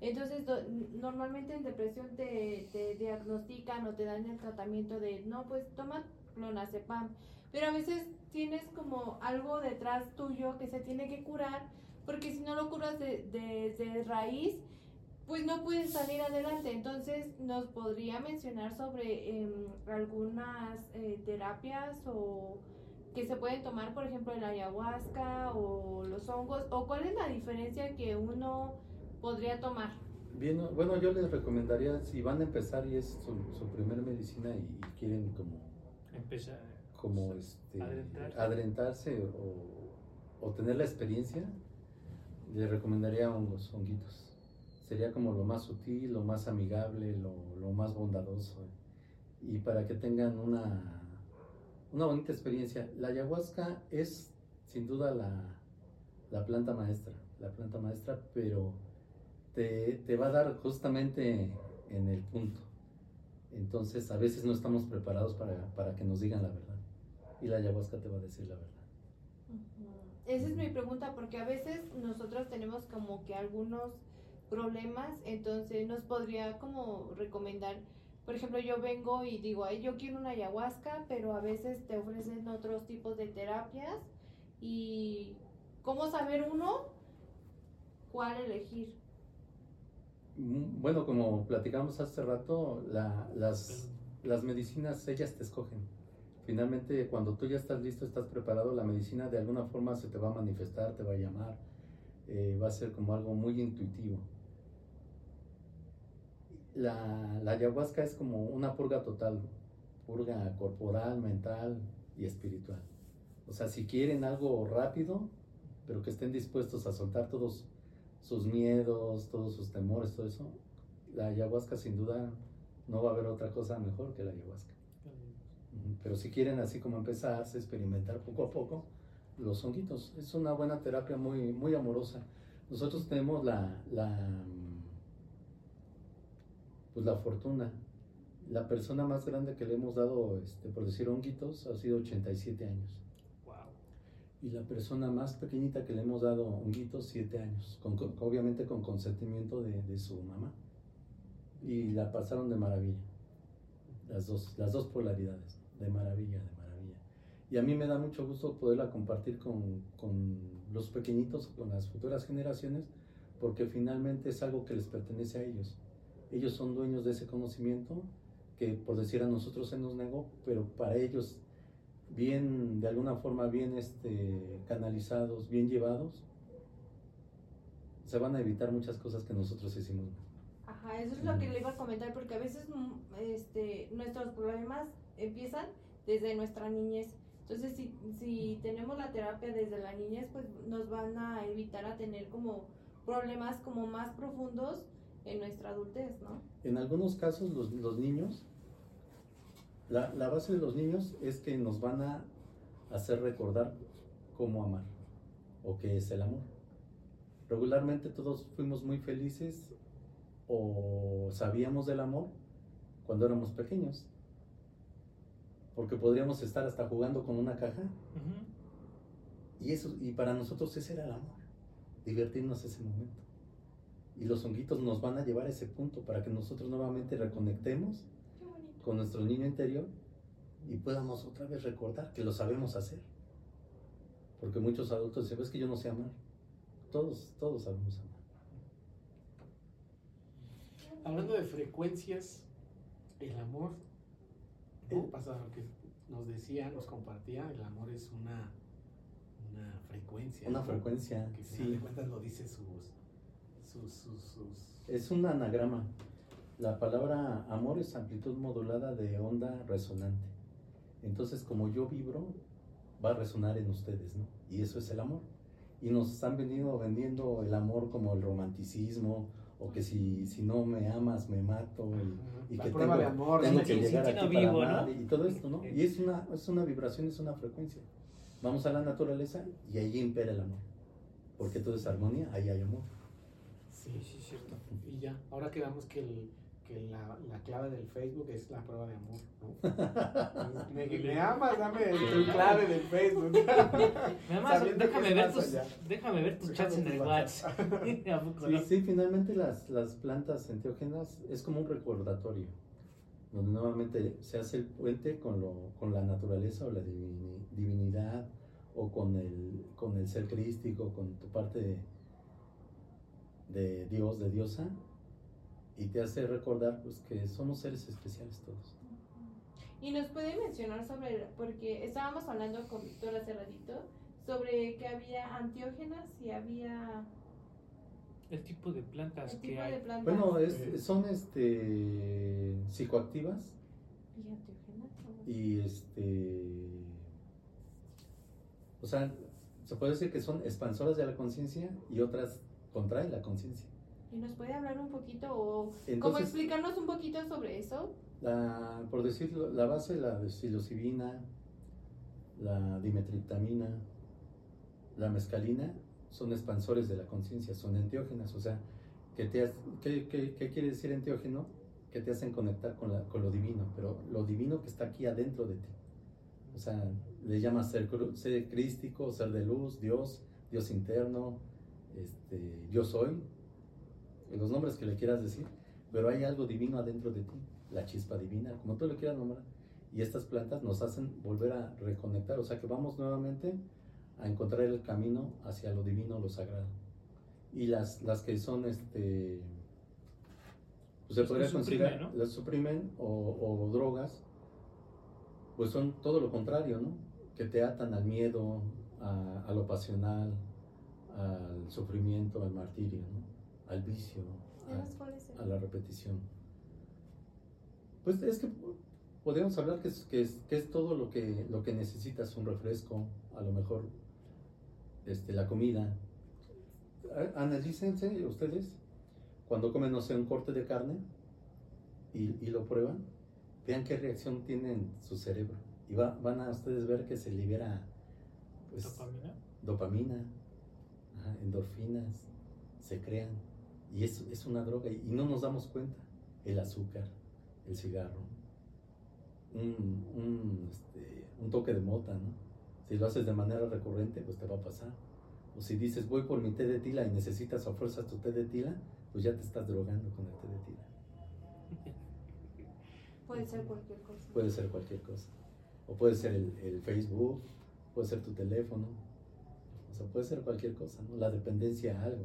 Entonces, do- normalmente en depresión te, te diagnostican o te dan el tratamiento de, no, pues toma clonazepam. Pero a veces tienes como algo detrás tuyo que se tiene que curar, porque si no lo curas de, de- de raíz, pues no puedes salir adelante. Entonces, ¿nos podría mencionar sobre em, algunas eh, terapias o que se pueden tomar, por ejemplo, el ayahuasca o los hongos? ¿O cuál es la diferencia que uno podría tomar? Bien, bueno, yo les recomendaría, si van a empezar y es su, su primer medicina y, y quieren como, Empezar. como este, Adentrarse. adentrarse o, o tener la experiencia, les recomendaría hongos, honguitos. Sería como lo más sutil, lo más amigable, lo, lo más bondadoso. Y para que tengan una, una bonita experiencia. La ayahuasca es sin duda la, la planta maestra, la planta maestra, pero te, te va a dar justamente en el punto. Entonces a veces no estamos preparados para, para que nos digan la verdad. Y la ayahuasca te va a decir la verdad. Esa es mi pregunta, porque a veces nosotros tenemos como que algunos problemas, entonces nos podría como recomendar, por ejemplo, yo vengo y digo, ay, yo quiero una ayahuasca, pero a veces te ofrecen otros tipos de terapias y cómo saber uno cuál elegir. Mm, Bueno, como platicamos hace rato, la- las, las medicinas, ellas te escogen. Finalmente, cuando tú ya estás listo, estás preparado, la medicina de alguna forma se te va a manifestar, te va a llamar, eh, va a ser como algo muy intuitivo. La, la ayahuasca es como una purga total, purga corporal, mental y espiritual. O sea, si quieren algo rápido, pero que estén dispuestos a soltar todos sus miedos, todos sus temores, todo eso, la ayahuasca sin duda no va a haber otra cosa mejor que la ayahuasca. Pero si quieren así como empezarse, experimentar poco a poco, los honguitos, es una buena terapia muy, muy amorosa. Nosotros tenemos la, la, pues la fortuna. La persona más grande que le hemos dado, este, por decir honguitos, ha sido 87 años. Wow. Y la persona más pequeñita que le hemos dado honguitos, 7 años, con- con- obviamente con consentimiento de, de su mamá. Y la pasaron de maravilla. Las dos, las dos polaridades, de maravilla, de maravilla. Y a mí me da mucho gusto poderla compartir con, con los pequeñitos, con las futuras generaciones, porque finalmente es algo que les pertenece a ellos. Ellos son dueños de ese conocimiento que por decir a nosotros se nos negó, pero para ellos bien, de alguna forma bien este, canalizados, bien llevados, se van a evitar muchas cosas que nosotros hicimos. Ajá, eso es lo que le iba a comentar, porque a veces mm, este, nuestros problemas empiezan desde nuestra niñez. Entonces, si, si tenemos la terapia desde la niñez, pues nos van a evitar a tener como problemas como más profundos en nuestra adultez, ¿no? En algunos casos los, los niños, la, la base de los niños es que nos van a hacer recordar cómo amar o qué es el amor. Regularmente todos fuimos muy felices o sabíamos del amor cuando éramos pequeños. Porque podríamos estar hasta jugando con una caja y eso y para nosotros ese era el amor, divertirnos ese momento. Y los honguitos nos van a llevar a ese punto para que nosotros nuevamente reconectemos con nuestro niño interior y podamos otra vez recordar que lo sabemos hacer. Porque muchos adultos dicen, es que yo no sé amar. Todos, todos sabemos amar. Hablando de frecuencias, el amor, ¿no? pasa lo que nos decía, nos compartía, el amor es una, una frecuencia. Una ¿no? frecuencia, Que al final de sí. cuentas lo dice sus, sus, sus, sus- Es un anagrama. La palabra amor es amplitud modulada de onda resonante. Entonces, como yo vibro, va a resonar en ustedes, ¿no? Y eso es el amor. Y nos han venido vendiendo el amor como el romanticismo, o que si, si no me amas, me mato, y, y La que prueba tengo, de amor, tengo que llegar aquí para vivo, amar, ¿no? y todo esto, ¿no? Y es una, es una vibración, es una frecuencia. Vamos a la naturaleza y allí impera el amor. Porque todo es armonía, ahí hay amor. Sí, Sí, cierto. Y ya, ahora quedamos que, el, que la, la clave del Facebook es la prueba de amor, ¿no? me, me amas, dame tu clave del Facebook. Más, Sabiendo déjame ver, tus, déjame ver tus chats en el WhatsApp. ¿A poco Sí, no? sí, finalmente las, las plantas enteógenas es como un recordatorio, donde nuevamente se hace el puente con, lo, con la naturaleza o la divini- divinidad o con el, con el ser crístico, con tu parte de, Dios, de diosa, y te hace recordar pues, que somos seres especiales todos. Y nos puede mencionar sobre, porque estábamos hablando con Víctor hace ratito, sobre que había antiógenas y había El tipo de plantas que hay. de plantas. Bueno, es- Sí. son este, psicoactivas ¿Y antiógenas? ¿O- y este o sea se puede decir que son expansoras de la conciencia y otras contraen la conciencia ¿Y nos puede hablar un poquito o entonces explicarnos un poquito sobre eso? la, por decirlo la base la psilocibina la dimetriptamina la mescalina son expansores de la conciencia son enteógenas o sea que te ¿qué, qué- qué quiere decir enteógeno? que te hacen conectar con, la- con lo divino pero lo divino que está aquí adentro de ti O sea, le llamas ser, ser crístico, ser de luz, Dios, Dios interno, este, yo soy, los nombres que le quieras decir, pero hay algo divino adentro de ti, la chispa divina, como tú le quieras nombrar. Y estas plantas nos hacen volver a reconectar, o sea que vamos nuevamente a encontrar el camino hacia lo divino, lo sagrado. Y las, las que son, este, pues se podría suprimen, considerar, ¿no? las suprimen o, o drogas, pues son todo lo contrario, ¿no? Que te atan al miedo, a, a lo pasional, al sufrimiento, al martirio, ¿no? Al vicio, ¿Sabes cuál es el- a, a la repetición. Pues es que podríamos hablar que es, que es, que es todo lo que, lo que necesitas, un refresco, a lo mejor este, la comida. Analícense ustedes cuando comen, no sé, un corte de carne y, y lo prueban, vean qué reacción tiene en su cerebro. Y va- van a ustedes ver que se libera pues, ¿Dopamina? dopamina, ajá, endorfinas, se crean. Y es, es una droga y, y no nos damos cuenta. El azúcar, el cigarro, un, un, este, un toque de mota, ¿no? Si lo haces de manera recurrente, pues te va a pasar. O si dices, voy por mi té de tila y necesitas a fuerzas tu té de tila, pues ya te estás drogando con el té de tila. Puede ser cualquier cosa. Puede ser cualquier cosa. O puede ser el, el Facebook, puede ser tu teléfono. Sea, puede ser cualquier cosa, ¿no? La dependencia a algo,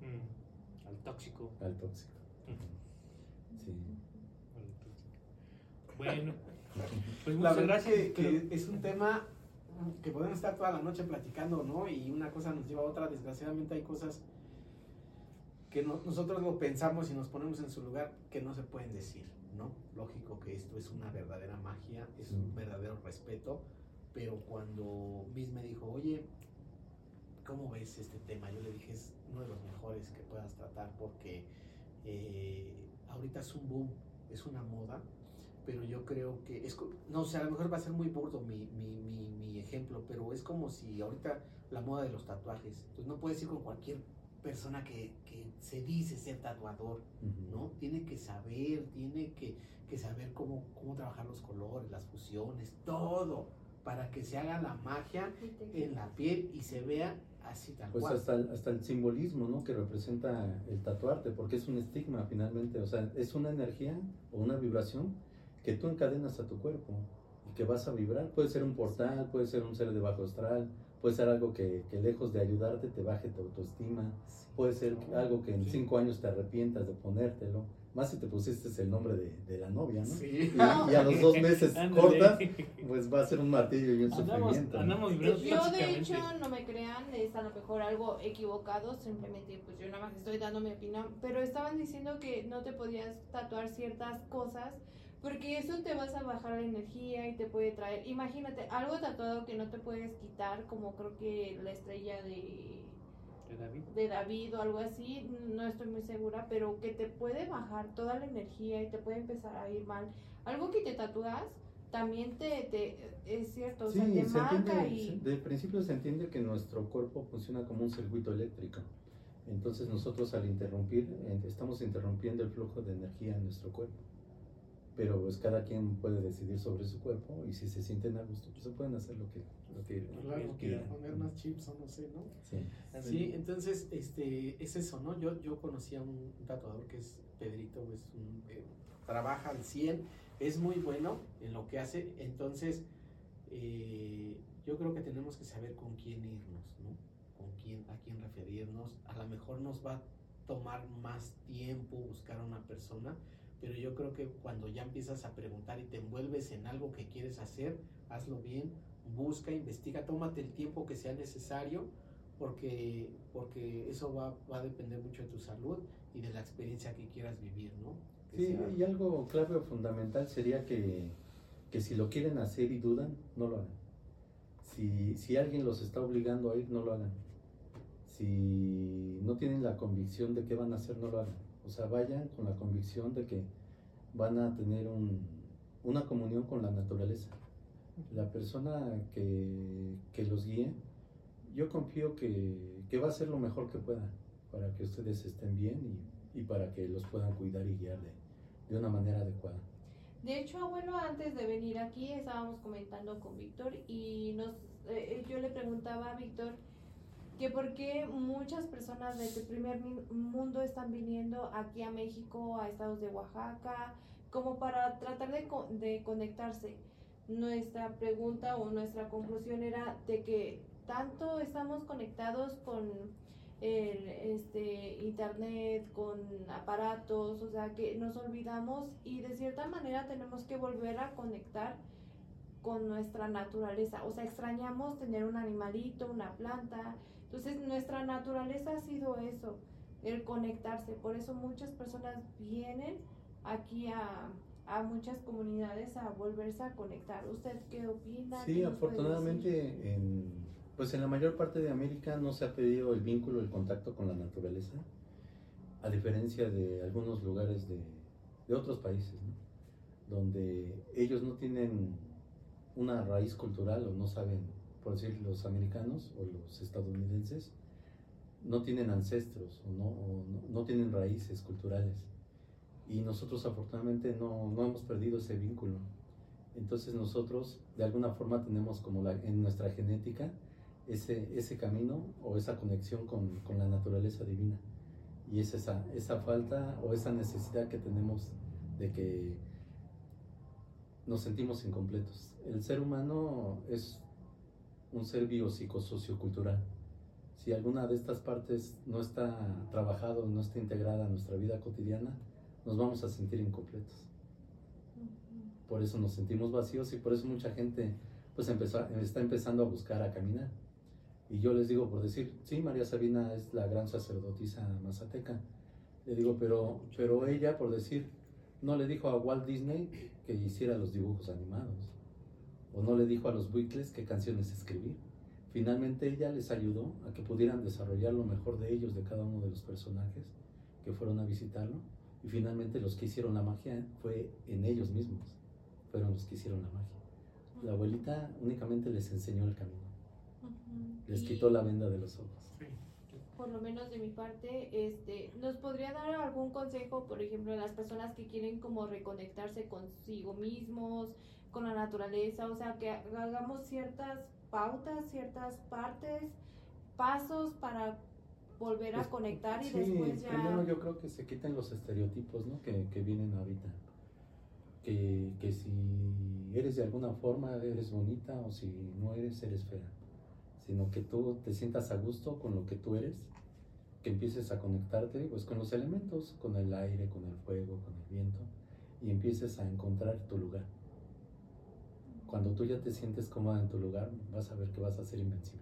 Mm, Al tóxico. al tóxico. Sí. al tóxico. Bueno, pues La verdad gracias. que, que pero- es un tema que podemos estar toda la noche platicando, ¿no? Y una cosa nos lleva a otra. Desgraciadamente hay cosas que no- nosotros lo pensamos y nos ponemos en su lugar que no se pueden decir, ¿no? Lógico que esto es una verdadera magia, es un Mm. verdadero respeto, pero cuando Miss me dijo, oye, ¿cómo ves este tema? Yo le dije, es uno de los mejores que puedas tratar porque eh, ahorita es un boom, es una moda, pero yo creo que es, no sé, a lo mejor va a ser muy burdo mi, mi, mi, mi ejemplo, pero es como si ahorita la moda de los tatuajes, entonces no puedes ir con cualquier persona que, que se dice ser tatuador. ¿no? Tiene que saber, tiene que, que saber cómo, cómo trabajar los colores, las fusiones, todo, para que se haga la magia en la piel y se vea así tal Pues cual. hasta el, hasta el simbolismo ¿no? que representa el tatuarte, porque es un estigma finalmente, o sea, es una energía o una vibración que tú encadenas a tu cuerpo y que vas a vibrar. Puede ser un portal, puede ser un ser de bajo astral, puede ser algo que, que lejos de ayudarte te baje tu autoestima, puede ser algo que en cinco años te arrepientas de ponértelo, más si te pusiste el nombre de, de la novia, ¿no? Sí. Y, y a los dos meses cortas, pues va a ser un martillo y un Andamos, sufrimiento. andamos Yo de hecho, no me crean, es a lo mejor algo equivocado, simplemente pues yo nada más estoy dando mi opinión, pero estaban diciendo que no te podías tatuar ciertas cosas porque eso te vas a bajar la energía y te puede traer, imagínate, algo tatuado que no te puedes quitar, como creo que la estrella de, De David. de David o algo así, no estoy muy segura, pero que te puede bajar toda la energía y te puede empezar a ir mal. Algo que te tatúas también te, te es cierto, o Sí, sea, te se marca entiende, y... se- de principio se entiende que nuestro cuerpo funciona como un circuito eléctrico. Entonces nosotros al interrumpir, eh, estamos interrumpiendo el flujo de energía en nuestro cuerpo. Pero pues cada quien puede decidir sobre su cuerpo y si se sienten a gusto, pues se pueden hacer lo que, lo que, Claro, lo que quiera quieran. poner más chips o no sé, ¿no? Sí. Sí, entonces, este, es eso, ¿no? Yo, yo conocí a un tatuador que es Pedrito, es un, eh, trabaja al 100, es muy bueno en lo que hace, entonces, eh, yo creo que tenemos que saber con quién irnos, ¿no? Con quién, a quién referirnos, a lo mejor nos va a tomar más tiempo buscar a una persona, pero yo creo que cuando ya empiezas a preguntar y te envuelves en algo que quieres hacer, hazlo bien, busca, investiga, tómate el tiempo que sea necesario, porque, porque eso va, va a depender mucho de tu salud y de la experiencia que quieras vivir, ¿no? Que Sí, sea- y algo clave o fundamental sería que, que si lo quieren hacer y dudan, no lo hagan. Si, si alguien los está obligando a ir, no lo hagan. Si no tienen la convicción de qué van a hacer, no lo hagan. O sea, vayan con la convicción de que van a tener un, una comunión con la naturaleza. La persona que, los guíe, yo confío que, va a hacer lo mejor que pueda para que ustedes estén bien y, para que los puedan cuidar y guiar de, una manera adecuada. De hecho, abuelo, antes de venir aquí estábamos comentando con Víctor y nos, eh, yo le preguntaba a Víctor que por qué muchas personas del primer mi- mundo están viniendo aquí a México, a estados de Oaxaca, como para tratar de, de conectarse. Nuestra pregunta o nuestra conclusión era de que tanto estamos conectados con el este internet con aparatos, o sea que nos olvidamos y de cierta manera tenemos que volver a conectar con nuestra naturaleza, o sea, extrañamos tener un animalito, una planta, entonces nuestra naturaleza ha sido eso, el conectarse, por eso muchas personas vienen aquí a, a muchas comunidades a volverse a conectar. ¿Usted qué opina? Sí, afortunadamente en, pues en la mayor parte de América no se ha pedido el vínculo, el contacto con la naturaleza, a diferencia de algunos lugares de, de otros países, ¿no? donde ellos no tienen una raíz cultural o no saben, por decir los americanos o los estadounidenses, no tienen ancestros o no, no, tienen raíces culturales. Y nosotros afortunadamente no, no hemos perdido ese vínculo. Entonces nosotros de alguna forma tenemos como en nuestra genética ese, ese camino o esa conexión con, con la naturaleza divina. Y es esa, esa falta o esa necesidad que tenemos de que nos sentimos incompletos. El ser humano es un ser biopsicosociocultural. Si alguna de estas partes no está trabajado, no está integrada a nuestra vida cotidiana, nos vamos a sentir incompletos. Por eso nos sentimos vacíos y por eso mucha gente pues empezó, está empezando a buscar a caminar. Y yo les digo por decir, sí, María Sabina es la gran sacerdotisa mazateca. Le digo, pero, pero ella, por decir, no le dijo a Walt Disney que hiciera los dibujos animados. O no le dijo a los Beatles qué canciones escribir. Finalmente ella les ayudó a que pudieran desarrollar lo mejor de ellos, de cada uno de los personajes que fueron a visitarlo, Y finalmente los que hicieron la magia fue en ellos mismos, fueron los que hicieron la magia. La abuelita únicamente les enseñó el camino, les quitó la venda de los ojos. Sí. por lo menos de mi parte, este, ¿nos podría dar algún consejo, por ejemplo, a las personas que quieren como reconectarse consigo mismos, con la naturaleza, o sea, que hagamos ciertas pautas, ciertas partes, pasos para volver a Pues, conectar y sí, después ya... primero yo creo que se quiten los estereotipos ¿no? que, que vienen ahorita. Que, que si eres de alguna forma eres bonita o si no eres, eres fea. Sino que tú te sientas a gusto con lo que tú eres, que empieces a conectarte pues, con los elementos, con el aire, con el fuego, con el viento, y empieces a encontrar tu lugar. Cuando tú ya te sientes cómoda en tu lugar, vas a ver que vas a ser invencible.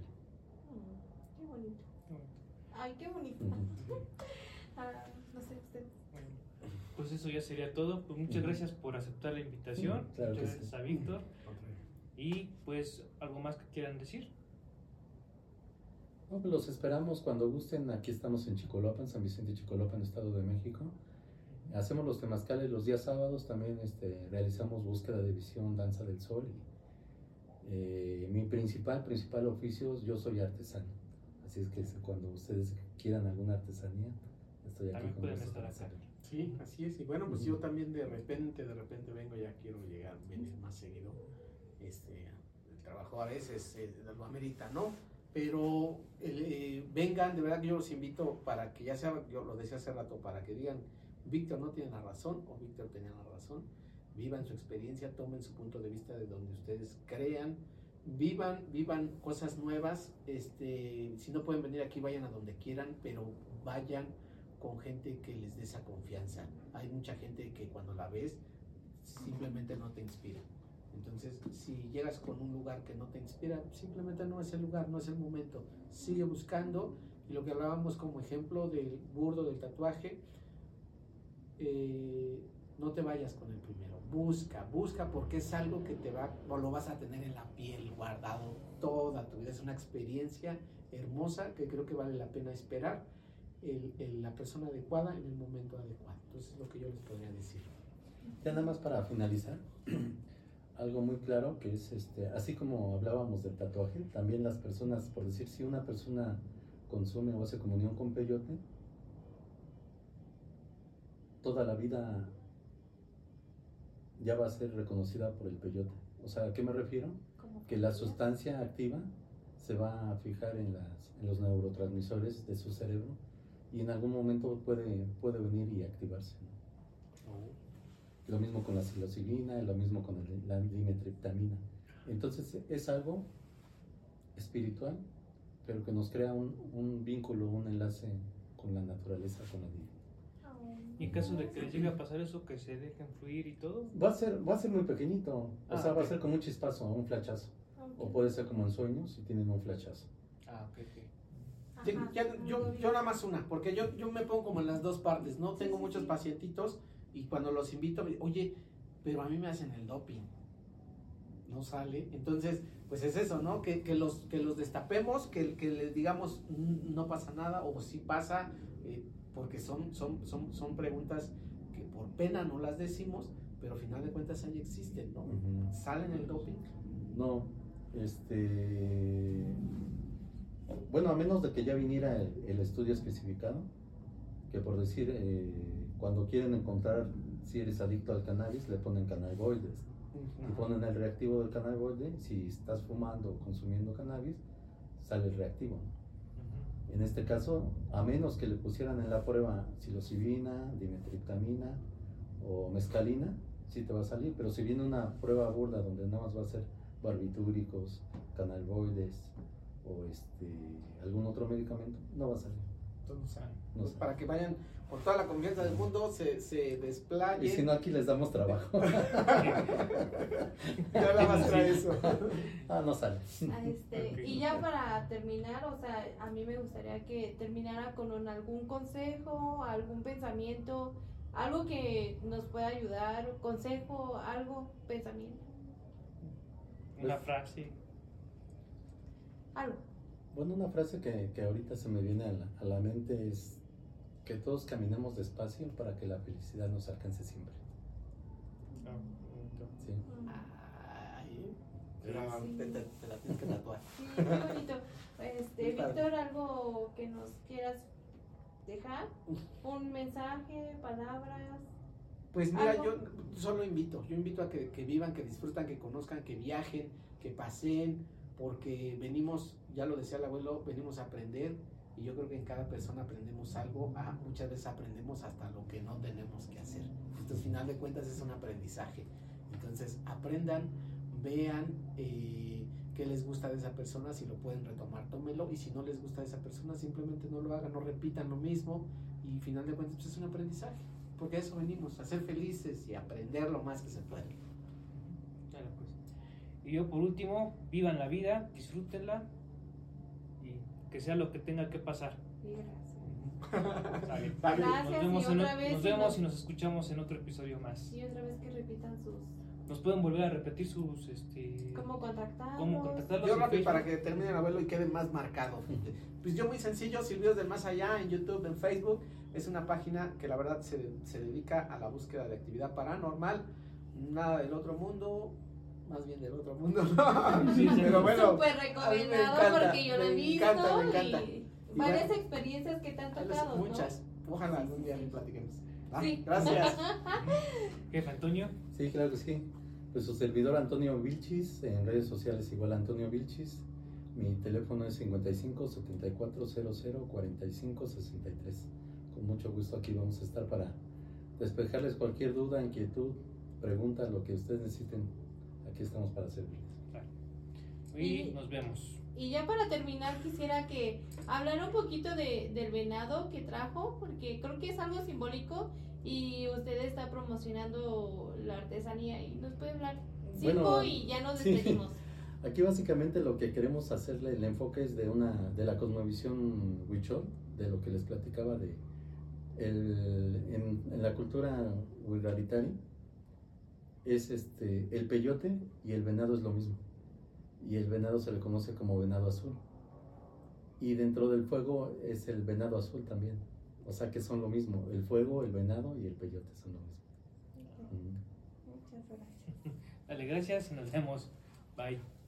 Mm, qué bonito. Ay, qué bonito. Ah, no sé, usted. Bueno, pues eso ya sería todo. Pues muchas gracias por aceptar la invitación. Mm, claro muchas gracias sí. a Víctor. Y pues algo más que quieran decir. No, pues los esperamos cuando gusten. Aquí estamos en Chicolopan, San Vicente Chicolopan, Estado de México. Hacemos los temazcales los días sábados. También este, realizamos búsqueda de visión, danza del sol. Y, eh, mi principal, principal oficio, yo soy artesano. Así es que cuando ustedes quieran alguna artesanía, estoy aquí También con pueden estar acá. hacerlo. Sí, así es. Y bueno, pues yo también de repente, de repente vengo, ya quiero llegar, venir más seguido. Este, el trabajo a veces eh, lo amerita, ¿no? Pero eh, vengan, de verdad que yo los invito para que ya sea, yo lo decía hace rato, para que digan, Víctor no tiene la razón o Víctor tenía la razón. Vivan su experiencia, tomen su punto de vista de donde ustedes crean, vivan, vivan cosas nuevas. Este, si no pueden venir aquí, vayan a donde quieran, pero vayan con gente que les dé esa confianza. Hay mucha gente que cuando la ves simplemente no te inspira. Entonces, si llegas con un lugar que no te inspira, simplemente no es el lugar, no es el momento. Sigue buscando. Y lo que hablábamos como ejemplo del burdo del tatuaje, eh, no te vayas con el primero. Busca, busca porque es algo que te va, o lo vas a tener en la piel guardado toda tu vida. Es una experiencia hermosa que creo que vale la pena esperar el- la persona adecuada en el momento adecuado. Entonces es lo que yo les podría decir. Ya nada más para finalizar, algo muy claro que es este, así como hablábamos del tatuaje, también las personas, por decir, si una persona consume o hace comunión con peyote, toda la vida ya va a ser reconocida por el peyote. O sea, ¿a qué me refiero? Que la sustancia activa se va a fijar en, las, en los neurotransmisores de su cerebro y en algún momento puede, puede venir y activarse. ¿no? Lo mismo con la psilocibina, lo mismo con el- la dimetriptamina. Entonces es algo espiritual, pero que nos crea un, un vínculo, un enlace con la naturaleza, con la vida. Y en caso de que les llegue a pasar eso, que se dejen fluir y todo. Va a ser, va a ser muy pequeñito, o Ah, sea, va a ser como un chispazo, un flachazo. Ok. O puede ser como en sueños si tienen un flachazo. Ah, ok, ok. Ajá, Ya- muy yo, yo nada más una, porque yo, yo me pongo como en las dos partes, ¿no? Sí, Tengo sí, muchos sí. pacientitos y cuando los invito, me- oye, pero a mí me hacen el doping. No sale. Entonces, pues es eso, ¿no? Que, que los, que los destapemos, que, que les digamos "Mm, no pasa nada o sí pasa, eh, porque son, son, son, son preguntas que por pena no las decimos, pero al final de cuentas ahí existen, ¿no? Ujú. ¿Salen el doping? No, este. Bueno, a menos de que ya viniera el, el estudio especificado, que por decir, eh, cuando quieren encontrar si eres adicto al cannabis, le ponen cannabinoides. Y ponen el reactivo del cannabinoide, si estás fumando o consumiendo cannabis, sale el reactivo. ¿no? En este caso, a menos que le pusieran en la prueba psilocibina, dimetriptamina o mescalina, sí te va a salir, pero si viene una prueba burda donde nada más va a ser barbitúricos, cannabinoides o este, algún otro medicamento, no va a salir. Pues sé. para que vayan con toda la confianza del mundo, se, se desplayen. Y si no, aquí les damos trabajo. Ya la más trae eso. ah, no sale. Ah, este. Y ya para terminar, o sea, a mí me gustaría que terminara con un- algún consejo, algún pensamiento, algo que nos pueda ayudar, consejo, algo, pensamiento, Una Pues- frase. algo. Bueno, una frase que, que ahorita se me viene a la, a la mente es que todos caminemos despacio para que la felicidad nos alcance siempre. Ah. Ay, te la, te- te- te la tienes que tatuar. Sí, qué bonito. Este. Víctor, algo que nos quieras dejar, un mensaje, palabras. Pues mira, Algo. yo solo invito, yo invito a que, que vivan, que disfrutan, que conozcan, que viajen, que paseen, porque venimos, ya lo decía el abuelo, venimos a aprender yo creo que en cada persona aprendemos algo, ah, muchas veces aprendemos hasta lo que no tenemos que hacer. Al final de cuentas es un aprendizaje. Entonces aprendan, vean eh, qué les gusta de esa persona, si lo pueden retomar, tómelo y si no les gusta de esa persona, simplemente no lo hagan, no repitan lo mismo y al final de cuentas pues, es un aprendizaje. Porque a eso venimos, a ser felices y aprender lo más que se puede. Pues. Y yo por último, vivan la vida, disfrútenla que sea lo que tenga que pasar. Sí, gracias. Sale. Vale. Gracias, Nos vemos, y en, otra vez, nos y vemos nos- y nos escuchamos en otro episodio más. Y otra vez que repitan sus. Nos pueden volver a repetir sus este ¿Cómo contactarlos? cómo contactarlos Yo rápido para que termine el abuelo y quede más marcado. Pues yo muy sencillo, Silvios del Más Allá en YouTube, en Facebook. Es una página que la verdad se, se dedica a la búsqueda de actividad paranormal. Nada del otro mundo, más bien del otro mundo. Sí, sí. Pero bueno, Súper me recomendado encanta, porque yo lo he me visto encanta, me encanta. y Y varias bueno, experiencias que te han tocado, ¿no? muchas. Ojalá algún día le platiquemos. Ah, Sí. Gracias. Jefe Antonio, Sí, claro que sí. Pues su servidor Antonio Vilchis, en redes sociales igual Antonio Vilchis. Mi teléfono es 55 74 00 45 63. Con mucho gusto aquí vamos a estar para despejarles cualquier duda, inquietud, pregunta, lo que ustedes necesiten. Aquí estamos para servirles. y Y- nos vemos. Y ya para terminar quisiera que hablara un poquito de, del venado que trajo, porque creo que es algo simbólico y usted está promocionando la artesanía y nos puede hablar cinco Bueno, y ya nos sí. despedimos. Aquí básicamente lo que queremos hacerle el enfoque es de una de la cosmovisión huichol, de lo que les platicaba de el, en, en la cultura huirraritari es este el peyote y el venado es lo mismo. Y el venado se le conoce como venado azul. Y dentro del fuego es el venado azul también. O sea que son lo mismo, el fuego, el venado y el peyote son lo mismo. Muchas gracias. Dale, gracias y nos vemos. Bye.